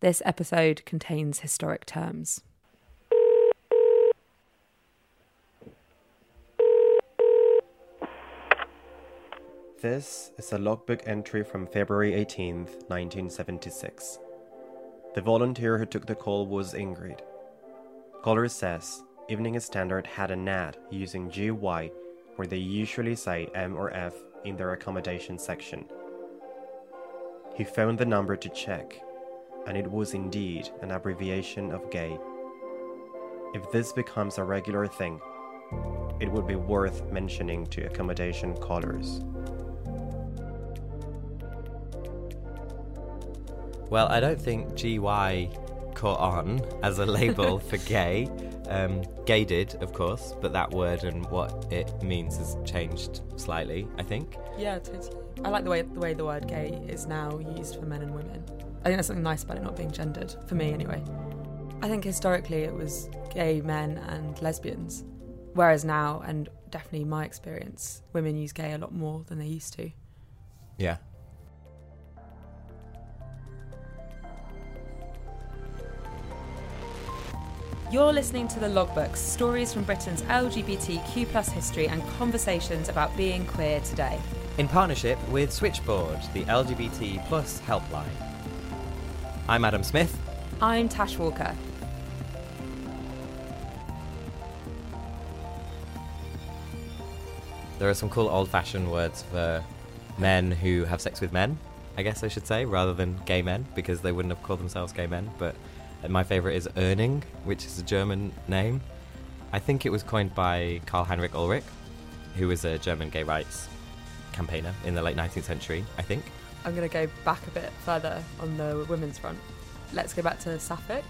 This episode contains historic terms. This is a logbook entry from February 18th, 1976. The volunteer who took the call was Ingrid. Caller says Evening Standard had an ad using GY where they usually say M or F in their accommodation section. He phoned the number to check, and it was indeed an abbreviation of gay. If this becomes a regular thing, it would be worth mentioning to accommodation callers. Well, I don't think GY caught on as a label for gay. Um, gay did, of course, but that word and what it means has changed slightly, I think. Yeah, totally. I like the way the way the word gay is now used for men and women. I think there's something nice about it not being gendered, for me anyway. I think historically it was gay men and lesbians, whereas now, and definitely my experience, women use gay a lot more than they used to. Yeah. You're listening to the Logbooks, stories from Britain's LGBTQ plus history and conversations about being queer today. In partnership with Switchboard, the LGBT plus helpline. I'm Adam Smith. I'm Tash Walker. There are some cool old fashioned words for men who have sex with men, I guess I should say, rather than gay men, because they wouldn't have called themselves gay men. But my favourite is Urning, which is a German name. I think it was coined by Karl Heinrich Ulrich, who was a German gay rights campaigner in the late 19th century, I think. I'm going to go back a bit further on the women's front. Let's go back to Sapphic,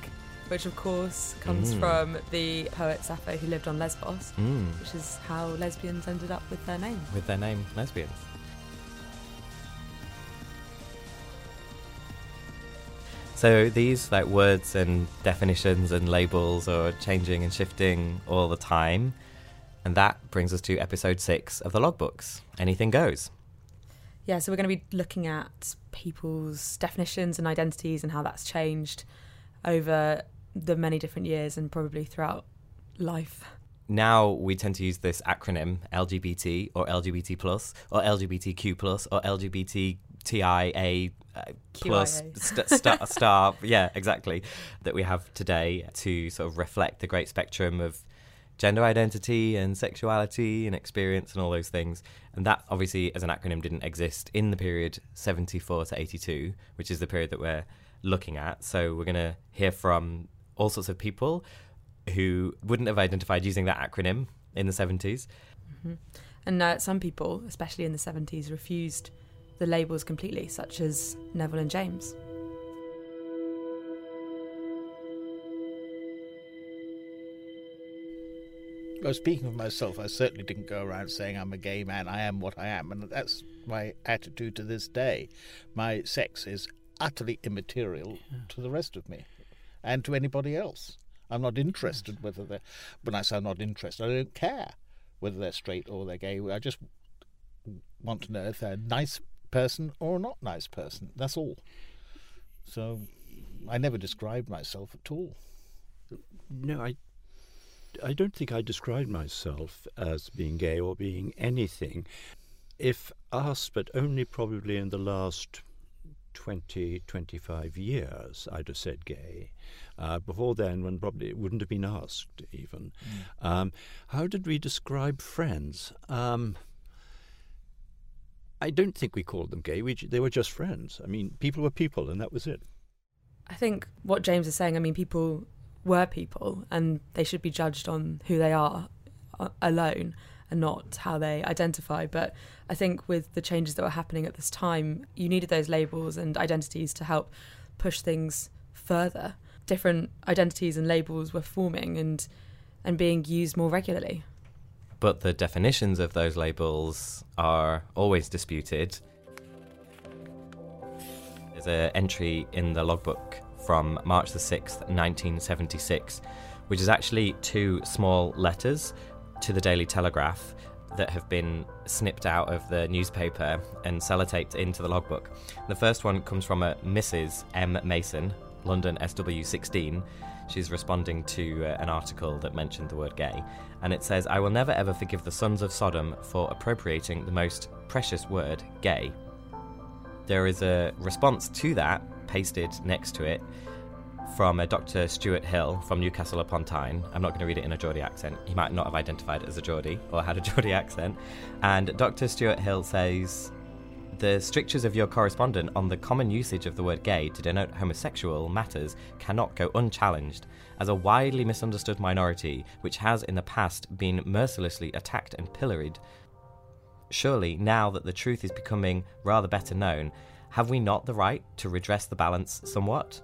which of course comes Mm. from the poet Sappho who lived on Lesbos, Mm, which is how lesbians ended up with their name. with their name, lesbians. So these like words and definitions and labels are changing and shifting all the time. And that brings us to episode six of the logbooks. Anything goes. Yeah, so we're going to be looking at people's definitions and identities and how that's changed over the many different years and probably throughout life. Now we tend to use this acronym LGBT or LGBT plus or LGBTQ plus or LGBTTIA uh, plus st- star, star. Yeah, exactly. That we have today to sort of reflect the great spectrum of gender identity and sexuality and experience and all those things. And that obviously, as an acronym, didn't exist in the period 74 to 82, which is the period that we're looking at. So we're going to hear from all sorts of people who wouldn't have identified using that acronym in the 70s. And uh, some people, especially in the 70s, refused the labels completely, such as Neville and James. Well, speaking of myself, I certainly didn't go around saying I'm a gay man. I am what I am, and that's my attitude to this day. My sex is utterly immaterial to the rest of me and to anybody else. I'm not interested whether they're. When I say I'm not interested, I don't care whether they're straight or they're gay. I just want to know if they're a nice person or a not nice person. That's all. So I never described myself at all. No, I, I don't think I described myself as being gay or being anything. If asked, but only probably in the last 20, 25 years, I'd have said gay. Uh, before then, when probably it wouldn't have been asked even. Um, how did we describe friends? Um, I don't think we called them gay. We, they were just friends. I mean, people were people, and that was it. I think what James is saying, I mean, people were people and they should be judged on who they are uh, alone and not how they identify. But I think with the changes that were happening at this time, you needed those labels and identities to help push things further. different identities and labels were forming and and being used more regularly. But the definitions of those labels are always disputed. There's an entry in the logbook from March the 6th, 1976, which is actually two small letters to the Daily Telegraph that have been snipped out of the newspaper and sellotaped into the logbook. The first one comes from a Mrs. M. Mason, London SW16. She's responding to uh, an article that mentioned the word gay, and it says, I will never ever forgive the sons of Sodom for appropriating the most precious word, gay. There is a response to that pasted next to it from a Dr. Stuart Hill from Newcastle upon Tyne. I'm not going to read it in a Geordie accent. He might not have identified it as a Geordie or had a Geordie accent. And Dr. Stuart Hill says the strictures of your correspondent on the common usage of the word gay to denote homosexual matters cannot go unchallenged. As a widely misunderstood minority which has in the past been mercilessly attacked and pilloried, surely now that the truth is becoming rather better known, have we not the right to redress the balance somewhat?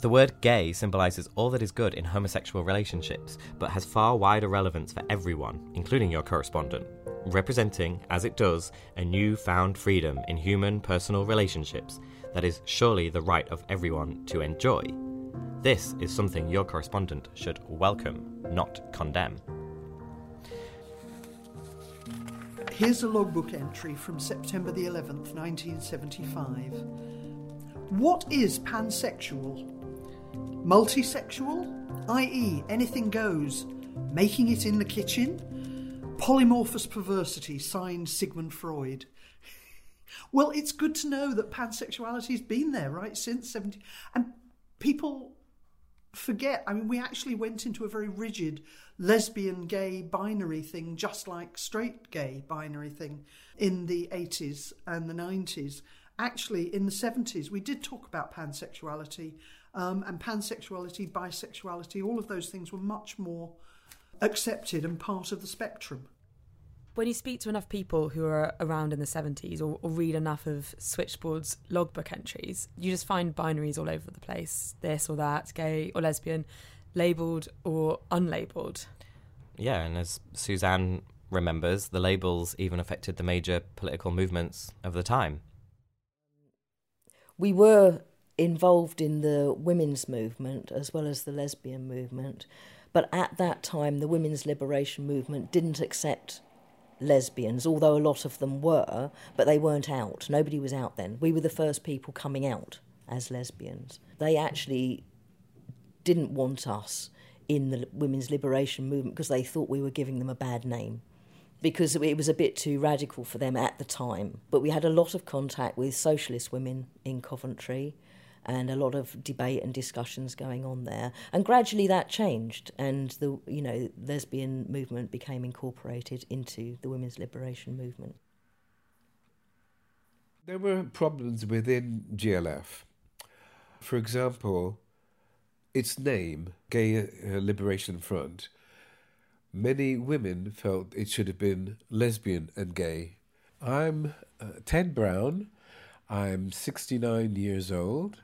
The word gay symbolises all that is good in homosexual relationships, but has far wider relevance for everyone, including your correspondent, representing, as it does, a new found freedom in human personal relationships that is surely the right of everyone to enjoy. This is something your correspondent should welcome, not condemn. Here's a logbook entry from September the 11th, 1975. What is pansexual? Multisexual, i.e., anything goes, making it in the kitchen? Polymorphous perversity, signed Sigmund Freud. well, it's good to know that pansexuality's been there, right, since 70. And people forget. I mean, we actually went into a very rigid lesbian, gay, binary thing, just like straight, gay, binary thing in the 80s and the 90s. Actually, in the 70s, we did talk about pansexuality, um, and pansexuality, bisexuality, all of those things were much more accepted and part of the spectrum. When you speak to enough people who are around in the 70s or, or, read enough of Switchboard's logbook entries, you just find binaries all over the place this or that, gay or lesbian, labelled or unlabelled. Yeah, and as Suzanne remembers, the labels even affected the major political movements of the time. We were involved in the women's movement as well as the lesbian movement. But at that time, the women's liberation movement didn't accept lesbians, although a lot of them were, but they weren't out. Nobody was out then. We were the first people coming out as lesbians. They actually didn't want us in the women's liberation movement because they thought we were giving them a bad name because it was a bit too radical for them at the time. But we had a lot of contact with socialist women in Coventry and a lot of debate and discussions going on there. And gradually that changed, and the you know lesbian movement became incorporated into the women's liberation movement. There were problems within GLF. For example, its name, Gay Liberation Front, many women felt it should have been lesbian and gay. I'm uh, Ted Brown. I'm 69 years old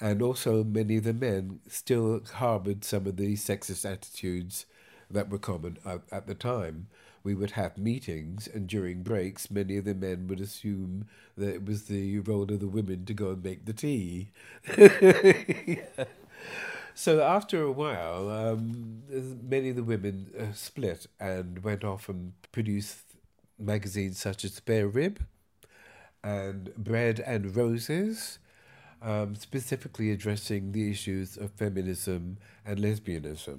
and also many of the men still harbored some of the sexist attitudes that were common at, at, the time. We would have meetings, and during breaks, many of the men would assume that it was the role of the women to go and make the tea. So after a while, um, many of the women uh, split and went off and produced magazines such as Spare Rib and Bread and Roses um, specifically addressing the issues of feminism and lesbianism.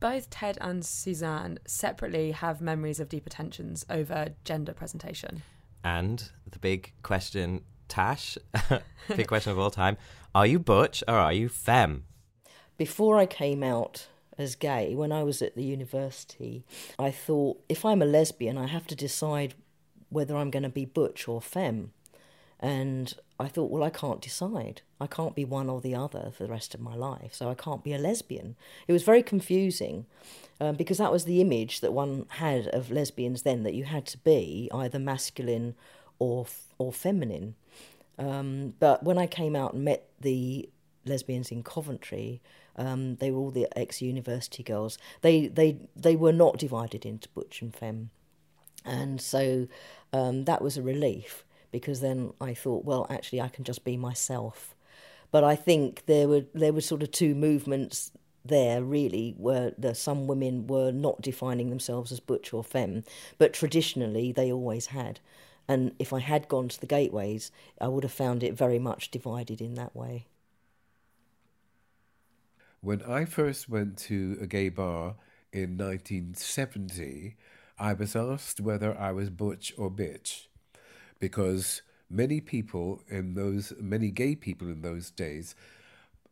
Both Ted and Suzanne separately have memories of deeper tensions over gender presentation. And the big question, Tash, big question of all time are you butch or are you femme? Before I came out as gay, when I was at the university, I thought if I'm a lesbian, I have to decide whether I'm going to be butch or femme. And I thought, well, I can't decide. I can't be one or the other for the rest of my life, so I can't be a lesbian. It was very confusing um, because that was the image that one had of lesbians then, that you had to be either masculine or, or feminine. Um, but when I came out and met the lesbians in Coventry, um, they were all the ex-university girls. They they they were not divided into butch and femme, and so um, that was a relief because then I thought, well, actually, I can just be myself. But I think there were there were sort of two movements there really where the, some women were not defining themselves as butch or femme, but traditionally they always had. And if I had gone to the gateways, I would have found it very much divided in that way. When I first went to a gay bar in 1970, I was asked whether I was butch or bitch, because many people in those, many gay people in those days,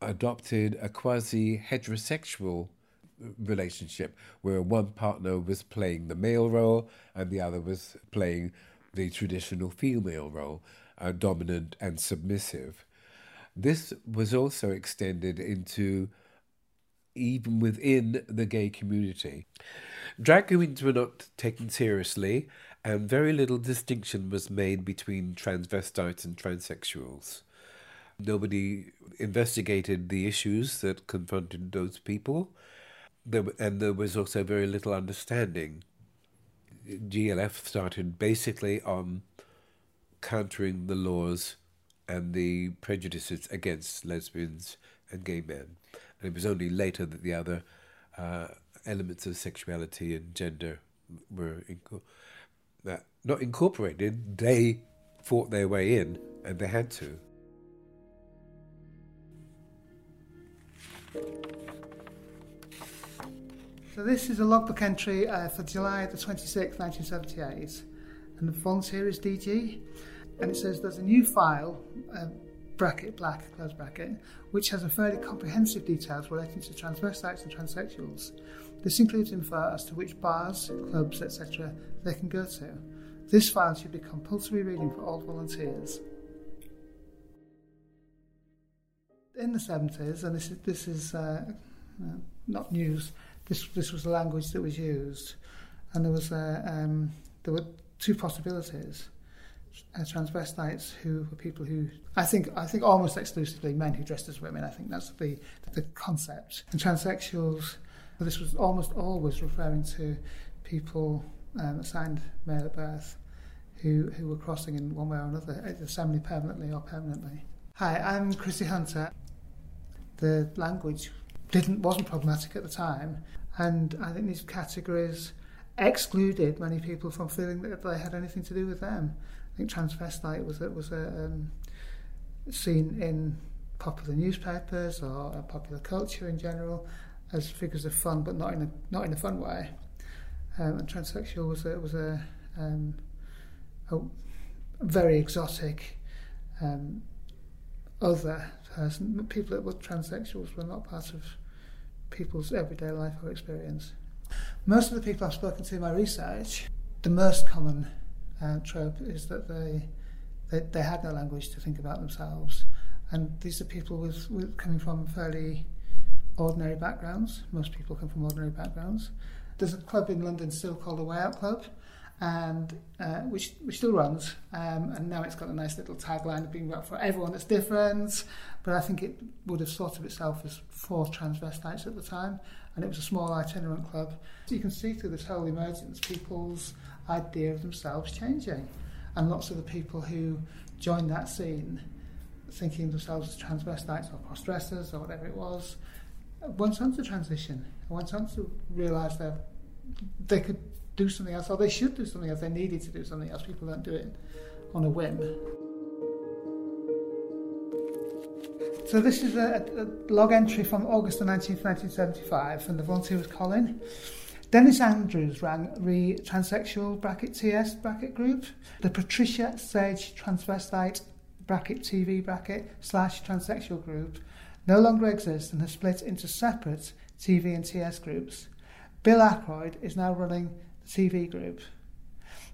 adopted a quasi heterosexual relationship where one partner was playing the male role and the other was playing the traditional female role, uh, dominant and submissive. This was also extended into even within the gay community. Drag queens were not taken seriously, and very little distinction was made between transvestites and transsexuals. Nobody investigated the issues that confronted those people, there, and there was also very little understanding. GLF started basically on countering the laws and the prejudices against lesbians and gay men. And it was only later that the other uh, elements of sexuality and gender were inco- uh, not incorporated, they fought their way in, and they had to. So this is a logbook entry uh, for July the 26th, 1978, and the volunteer is DG, and it says there's a new file, uh, bracket black, close bracket, which has a fairly comprehensive details relating to transvestites and transsexuals. This includes info as to which bars, clubs, etc. they can go to. This file should be compulsory reading for all volunteers. In the 70s, and this is, this is uh, uh, not news, this this was the language that was used, and there was a, um, there were two possibilities. Uh, transvestites who were people who I think I think almost exclusively men who dressed as women. I think that's the the concept. And transsexuals, well, this was almost always referring to people um, assigned male at birth who who were crossing in one way or another, either semi permanently or permanently. Hi, I'm Chrissy Hunter. The language didn't wasn't problematic at the time, and I think these categories excluded many people from feeling that they had anything to do with them. I think transvestite was was a um, seen in popular newspapers or popular culture in general as figures of fun, but not in a not in a fun way. Um, and transsexual was a was a, um, a very exotic um, other person. People that were transsexuals were not part of people's everyday life or experience. Most of the people I've spoken to in my research, the most common uh, trope is that they, they they had no language to think about themselves, and these are people with, with coming from fairly ordinary backgrounds. Most people come from ordinary backgrounds. There's a club in London still called the Way Out Club, and uh, which which still runs, um, and now it's got a nice little tagline of being about for everyone that's different. But I think it would have thought of itself as for transvestites at the time, and it was a small itinerant club. So you can see through this whole emergence people's idea of themselves changing, and lots of the people who joined that scene, thinking themselves as transvestites or cross-dressers or whatever it was, went on to transition, went on to realise that they could do something else, or they should do something else. They needed to do something else. People don't do it on a whim. So this is a, a log entry from August the 19th, 1975, from the volunteer was Colin. Dennis Andrews ran the transsexual bracket TS bracket group, the Patricia Sage transvestite bracket TV bracket slash transsexual group no longer exists and has split into separate TV and TS groups. Bill Aykroyd is now running the TV group.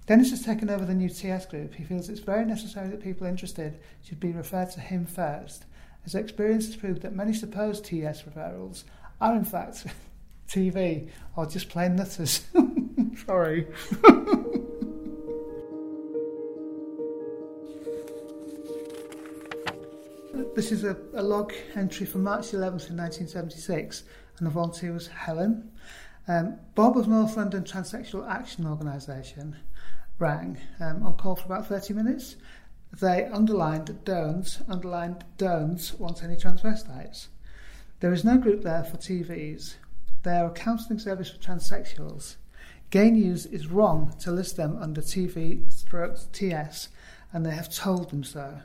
Dennis has taken over the new TS group. He feels it's very necessary that people interested should be referred to him first, as experience has proved that many supposed TS referrals are in fact TV or just plain nutters. Sorry. this is a, a log entry from March 11th in 1976, and the volunteer was Helen. Um, Bob of North London Transsexual Action Organisation rang um, on call for about 30 minutes. They underlined don'ts, underlined don'ts want any transvestites. There is no group there for TVs. They are a counselling service for transsexuals. Gay News is wrong to list them under TV stroke TS, and they have told them so.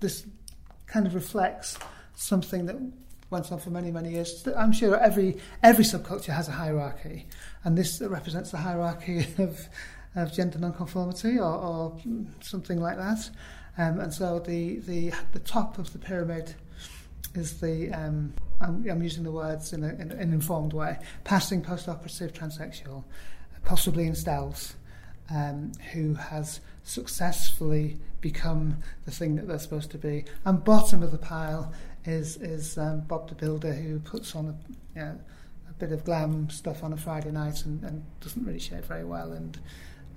This kind of reflects something that went on for many, many years. I'm sure every every subculture has a hierarchy, and this represents the hierarchy of of gender nonconformity or, or something like that. Um, and so the, the the top of the pyramid is the um, I'm, I'm using the words in, a, in an informed way. Passing post-operative transsexual, possibly in stealth, um, who has successfully become the thing that they're supposed to be. And bottom of the pile is is um, Bob the Builder, who puts on a, you know, a bit of glam stuff on a Friday night and, and doesn't really shave very well and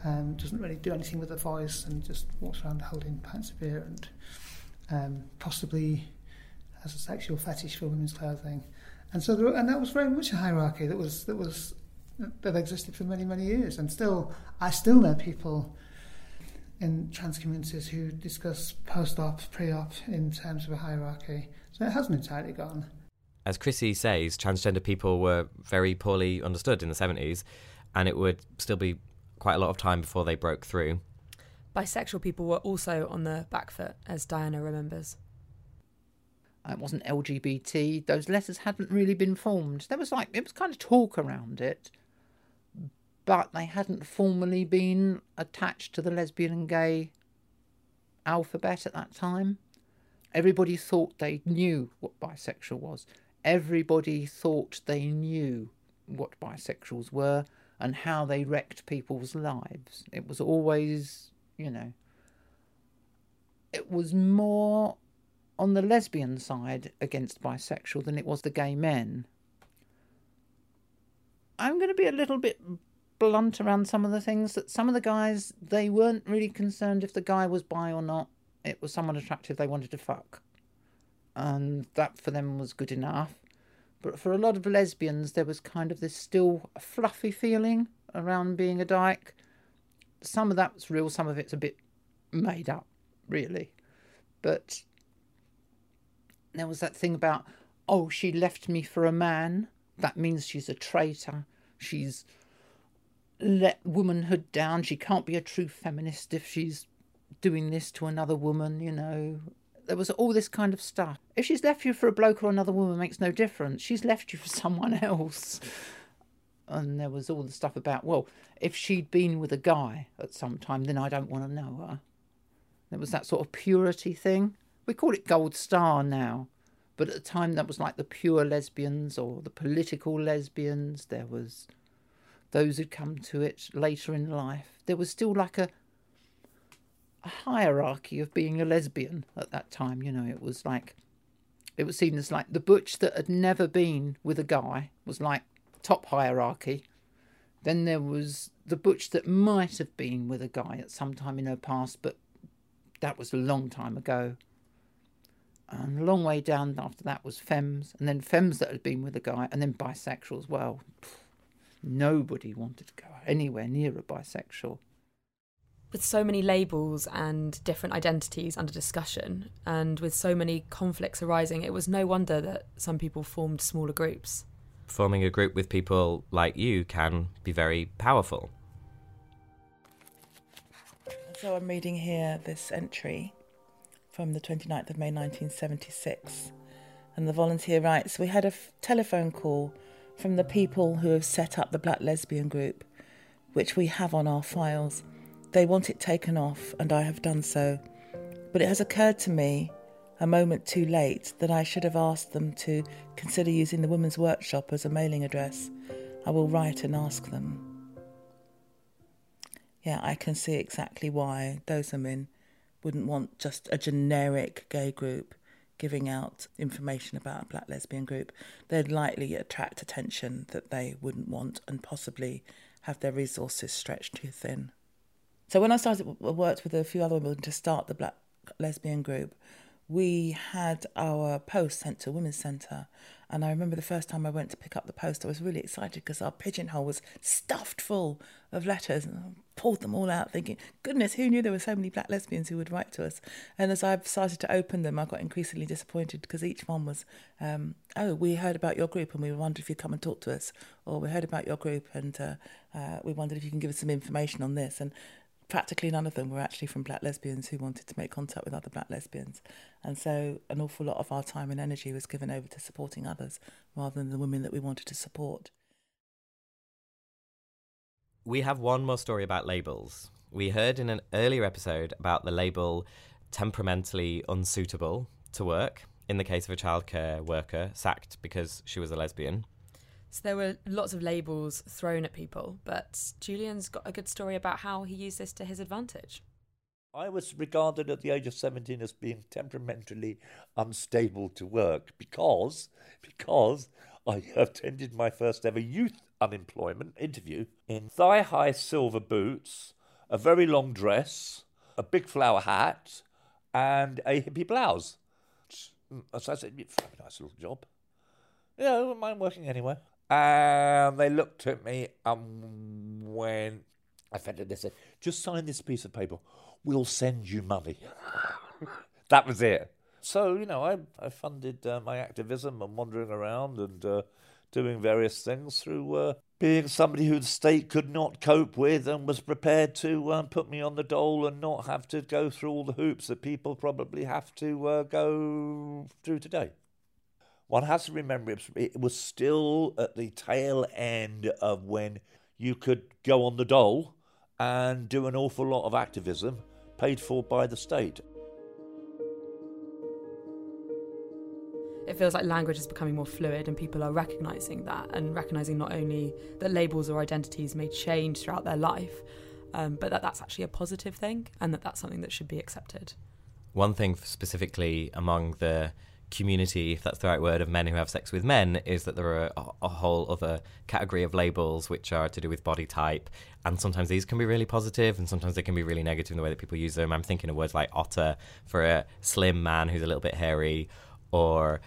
um, doesn't really do anything with the voice and just walks around holding pints of beer and um, possibly has a sexual fetish for women's clothing. And so, there, and that was very much a hierarchy that was that was that existed for many many years, and still I still know people in trans communities who discuss post-op, pre-op in terms of a hierarchy. So it hasn't entirely gone. As Chrissy says, transgender people were very poorly understood in the 70s, and it would still be quite a lot of time before they broke through. Bisexual people were also on the back foot, as Diana remembers. It wasn't LGBT. Those letters hadn't really been formed. There was like, it was kind of talk around it, but they hadn't formally been attached to the lesbian and gay alphabet at that time. Everybody thought they knew what bisexual was. Everybody thought they knew what bisexuals were and how they wrecked people's lives. It was always, you know, it was more on the lesbian side against bisexual than it was the gay men. I'm going to be a little bit blunt around some of the things that some of the guys they weren't really concerned if the guy was bi or not. It was someone attractive they wanted to fuck, and that for them was good enough. But for a lot of lesbians, there was kind of this still fluffy feeling around being a dyke. Some of that's real, some of it's a bit made up, really. But there was that thing about, oh, she left me for a man. That means she's a traitor. She's let womanhood down. She can't be a true feminist if she's doing this to another woman, you know. There was all this kind of stuff. If she's left you for a bloke or another woman, makes no difference. She's left you for someone else. And there was all the stuff about, well, if she'd been with a guy at some time, then I don't want to know her. There was that sort of purity thing. We call it gold star now. But at the time, that was like the pure lesbians or the political lesbians. There was those who'd come to it later in life. There was still like a, a hierarchy of being a lesbian at that time. You know, it was like, it was seen as like the butch that had never been with a guy was like top hierarchy. Then there was the butch that might have been with a guy at some time in her past, but that was a long time ago. And a long way down after that was femmes, and then femmes that had been with a guy, and then bisexual as well. Nobody wanted to go anywhere near a bisexual. With so many labels and different identities under discussion, and with so many conflicts arising, it was no wonder that some people formed smaller groups. Forming a group with people like you can be very powerful. So I'm reading here this entry from the 29th of May 1976. And the volunteer writes We had a f- telephone call from the people who have set up the Black Lesbian Group, which we have on our files. They want it taken off, and I have done so. But it has occurred to me, a moment too late, that I should have asked them to consider using the Women's Workshop as a mailing address. I will write and ask them. Yeah, I can see exactly why those women wouldn't want just a generic gay group giving out information about a black lesbian group, they'd likely attract attention that they wouldn't want and possibly have their resources stretched too thin. So when I started, worked with a few other women to start the Black lesbian group, we had our post sent to Women's Centre. And I remember the first time I went to pick up the post, I was really excited because our pigeonhole was stuffed full of letters. And pulled them all out, thinking, goodness, who knew there were so many black lesbians who would write to us? And as I've started to open them, I got increasingly disappointed because each one was, um, oh, we heard about your group and we wondered if you'd come and talk to us. Or we heard about your group and uh, uh, we wondered if you can give us some information on this. And practically none of them were actually from black lesbians who wanted to make contact with other black lesbians. And so an awful lot of our time and energy was given over to supporting others rather than the women that we wanted to support. We have one more story about labels. We heard in an earlier episode about the label temperamentally unsuitable to work in the case of a childcare worker sacked because she was a lesbian. So there were lots of labels thrown at people, but Julian's got a good story about how he used this to his advantage. I was regarded at the age of 17 as being temperamentally unstable to work because because I attended my first ever youth unemployment interview in thigh-high silver boots, a very long dress, a big flower hat, and a hippie blouse. Mm, so I said, a nice little job. Yeah, I wouldn't mind working anywhere. And they looked at me and when I offended, they said, just sign this piece of paper. We'll send you money. that was it. So, you know, I, I funded uh, my activism and wandering around and uh, doing various things through uh, being somebody who the state could not cope with and was prepared to uh, put me on the dole and not have to go through all the hoops that people probably have to uh, go through today one has to remember it was still at the tail end of when you could go on the dole and do an awful lot of activism paid for by the state. It feels like language is becoming more fluid and people are recognizing that and recognizing not only that labels or identities may change throughout their life, um, but that that's actually a positive thing and that that's something that should be accepted. One thing specifically among the community, if that's the right word, of men who have sex with men is that there are a, a, whole other category of labels which are to do with body type. And sometimes these can be really positive and sometimes they can be really negative in the way that people use them. I'm thinking of words like otter for a slim man who's a little bit hairy or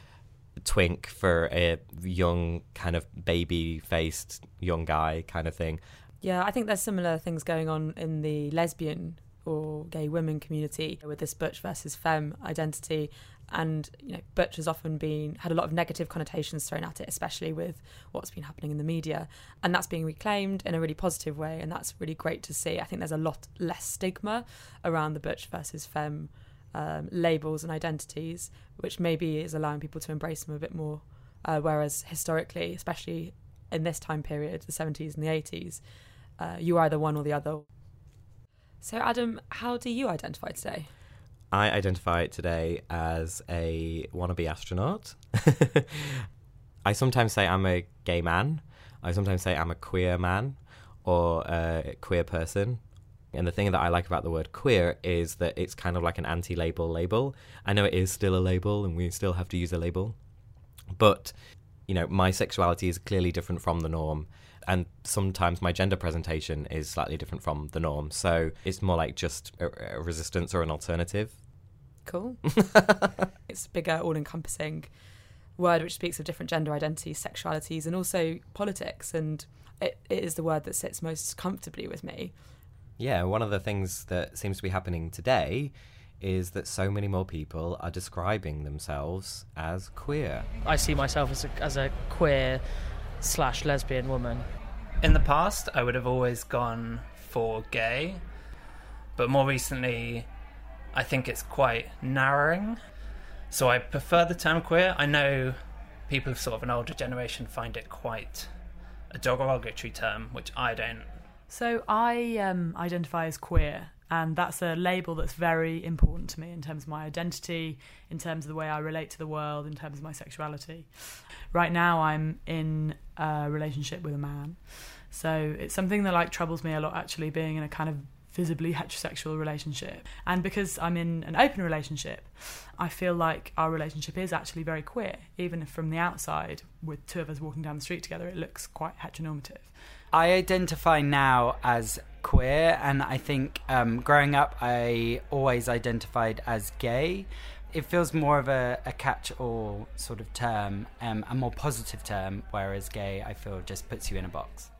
twink for a young, kind of baby faced young guy kind of thing. Yeah, I think there's similar things going on in the lesbian or gay women community with this butch versus femme identity. And you know butch has often been had a lot of negative connotations thrown at it especially with what's been happening in the media. And that's being reclaimed in a really positive way. And that's really great to see. I think there's a lot less stigma around the butch versus femme um, labels and identities which maybe is allowing people to embrace them a bit more uh, whereas historically especially in this time period the 70s and the 80s uh, you are either one or the other so adam how do you identify today I identify today as a wannabe astronaut. I sometimes say I'm a gay man. I sometimes say I'm a queer man or a queer person. And the thing that I like about the word queer is that it's kind of like an anti label label. I know it is still a label and we still have to use a label. But, you know, my sexuality is clearly different from the norm and sometimes my gender presentation is slightly different from the norm. So it's more like just a, a resistance or an alternative. Cool. it's a bigger, all encompassing word which speaks of different gender identities, sexualities, and also politics. And it, it is the word that sits most comfortably with me. Yeah, one of the things that seems to be happening today is that so many more people are describing themselves as queer. I see myself as a, as a queer slash lesbian woman. In the past, I would have always gone for gay, but more recently, I think it's quite narrowing. So I prefer the term queer. I know people of sort of an older generation find it quite a derogatory term, which I don't. So I um, identify as queer, and that's a label that's very important to me in terms of my identity, in terms of the way I relate to the world, in terms of my sexuality. Right now, I'm in a relationship with a man, so it's something that like troubles me a lot. Actually, being in a kind of visibly heterosexual relationship. And because I'm in an open relationship, I feel like our relationship is actually very queer. Even if from the outside, with two of us walking down the street together, it looks quite heteronormative. I identify now as queer, and I think um, growing up, I always identified as gay. It feels more of a, a catch all sort of term, um, a more positive term, whereas gay, I feel, just puts you in a box.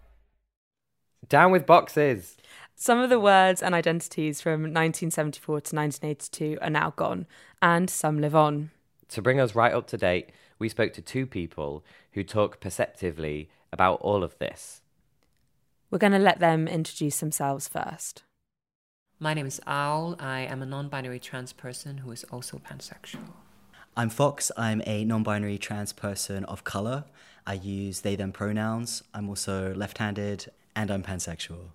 Down with boxes. Some of the words and identities from 1974 to 1982 are now gone, and some live on. To bring us right up to date, we spoke to two people who talk perceptively about all of this. We're going to let them introduce themselves first. My name is Owl. I am a non binary trans person who is also pansexual. I'm Fox. I'm a non binary trans person of colour. I use they them pronouns. I'm also left handed and I'm pansexual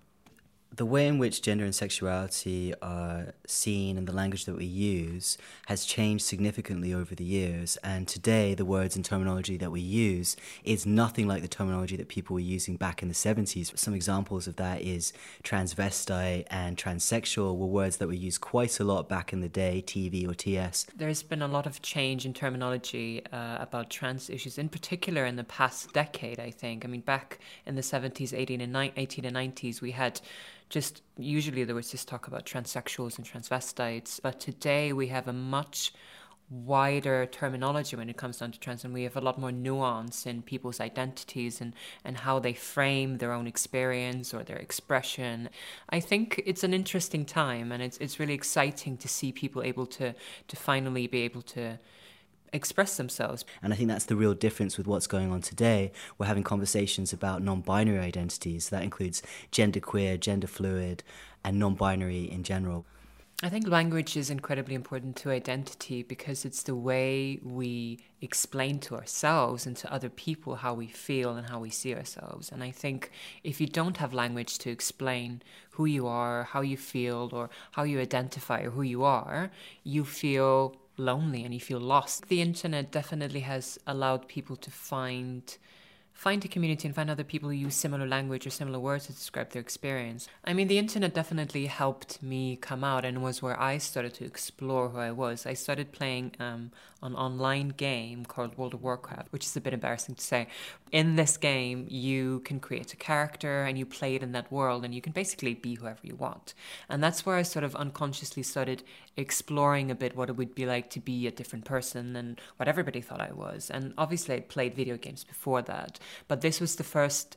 the way in which gender and sexuality are seen and the language that we use has changed significantly over the years. And today, the words and terminology that we use is nothing like the terminology that people were using back in the 70s. Some examples of that is transvestite and transsexual were words that were used quite a lot back in the day, TV or TS. There's been a lot of change in terminology uh, about trans issues, in particular in the past decade, I think. I mean, back in the 70s, 18 and, 18 and 90s, we had just usually there was just talk about transsexuals and transvestites, but today we have a much wider terminology when it comes down to trans and we have a lot more nuance in people's identities and, and how they frame their own experience or their expression. I think it's an interesting time and it's it's really exciting to see people able to to finally be able to express themselves. And I think that's the real difference with what's going on today. We're having conversations about non binary identities. That includes genderqueer, gender fluid, and non binary in general. I think language is incredibly important to identity because it's the way we explain to ourselves and to other people how we feel and how we see ourselves. And I think if you don't have language to explain who you are, how you feel, or how you identify or who you are, you feel lonely and you feel lost. The internet definitely has allowed people to find find a community and find other people who use similar language or similar words to describe their experience. I mean, the internet definitely helped me come out and was where I started to explore who I was. I started playing um, an online game called World of Warcraft, which is a bit embarrassing to say. In this game, you can create a character and you play it in that world, and you can basically be whoever you want. And that's where I sort of unconsciously started exploring a bit what it would be like to be a different person and what everybody thought I was. And obviously, I'd played video games before that, but this was the first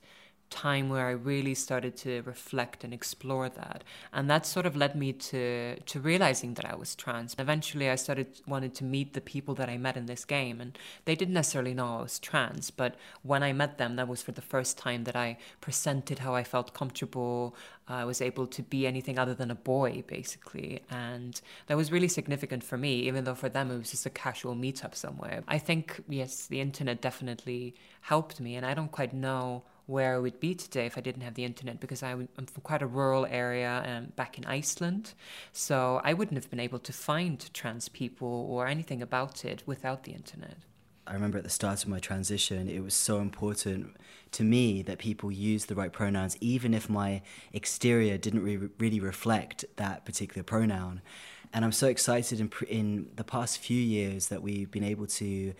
time where I really started to reflect and explore that. And that sort of led me to to realizing that I was trans. Eventually I started wanted to meet the people that I met in this game and they didn't necessarily know I was trans, but when I met them that was for the first time that I presented how I felt comfortable. I was able to be anything other than a boy basically, and that was really significant for me even though for them it was just a casual meetup somewhere. I think yes, the internet definitely helped me and I don't quite know where I would be today if I didn't have the internet because I, am from quite a rural area um, back in Iceland. So I wouldn't have been able to find trans people or anything about it without the internet. I remember at the start of my transition, it was so important to me that people use the right pronouns, even if my exterior didn't re- really reflect that particular pronoun. And I'm so excited in, in the past few years that we've been able to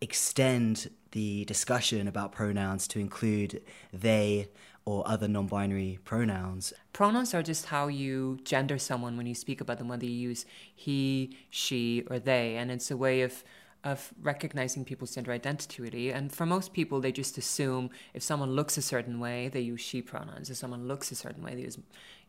extend the discussion about pronouns to include they or other non binary pronouns. Pronouns are just how you gender someone when you speak about them, whether you use he, she, or they. And it's a way of of recognizing people's gender identity. And for most people they just assume if someone looks a certain way they use she pronouns. If someone looks a certain way they use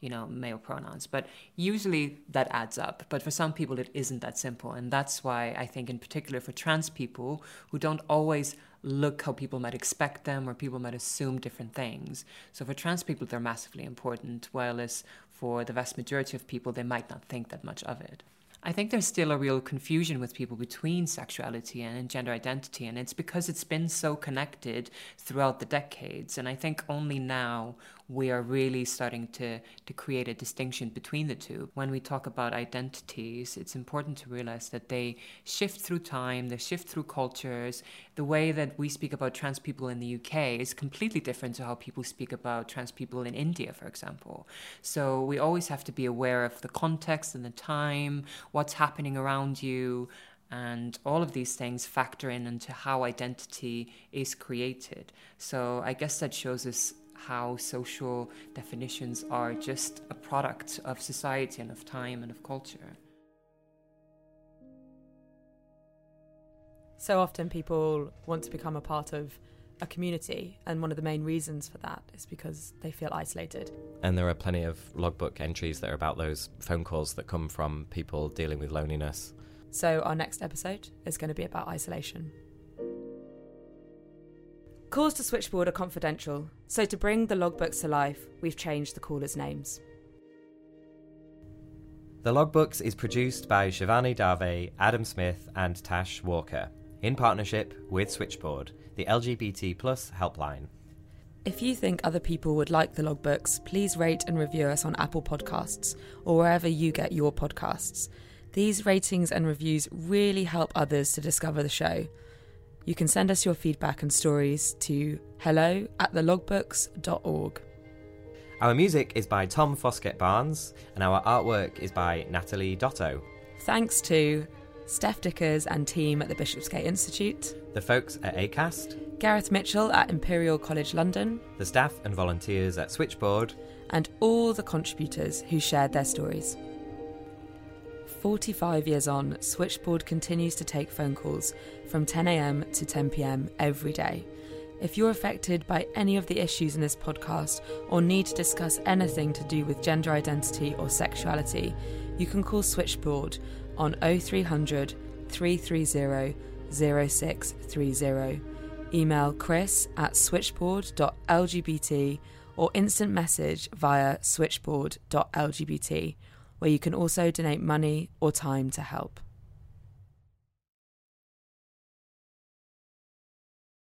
you know male pronouns. But usually that adds up. But for some people it isn't that simple. And that's why i think in particular for trans people who don't always look how people might expect them or people might assume different things so for trans people they're massively important whereas for the vast majority of people they might not think that much of it I think there's still a real confusion with people between sexuality and gender identity, and it's because it's been so connected throughout the decades. And I think only now we are really starting to, to create a distinction between the two. When we talk about identities, it's important to realize that they shift through time, they shift through cultures. The way that we speak about trans people in the UK is completely different to how people speak about trans people in India, for example. So we always have to be aware of the context and the time, what's happening around you and all of these things factor in into how identity is created. So I guess that shows us how social definitions are just a product of society and of time and of culture. So often people want to become a part of a community, and one of the main reasons for that is because they feel isolated. And there are plenty of logbook entries that are about those phone calls that come from people dealing with loneliness. So, our next episode is going to be about isolation. Calls to Switchboard are confidential, so to bring the logbooks to life, we've changed the callers' names. The Logbooks is produced by Shivani Dave, Adam Smith, and Tash Walker, in partnership with Switchboard, the LGBT plus helpline. If you think other people would like the logbooks, please rate and review us on Apple Podcasts or wherever you get your podcasts. These ratings and reviews really help others to discover the show. You can send us your feedback and stories to hello at thelogbooks.org. Our music is by Tom Foskett Barnes, and our artwork is by Natalie Doto. Thanks to Stef Dickers and team at the Bishopsgate Institute, The folks at ACAST, Gareth Mitchell at Imperial College London, the staff and volunteers at Switchboard, and all the contributors who shared their stories. 45 years on, Switchboard continues to take phone calls from 10am to 10pm every day. If you're affected by any of the issues in this podcast or need to discuss anything to do with gender identity or sexuality, you can call Switchboard on 0300 330 0630. Email chris at switchboard.lgbt or instant message via switchboard.lgbt where you can also donate money or time to help.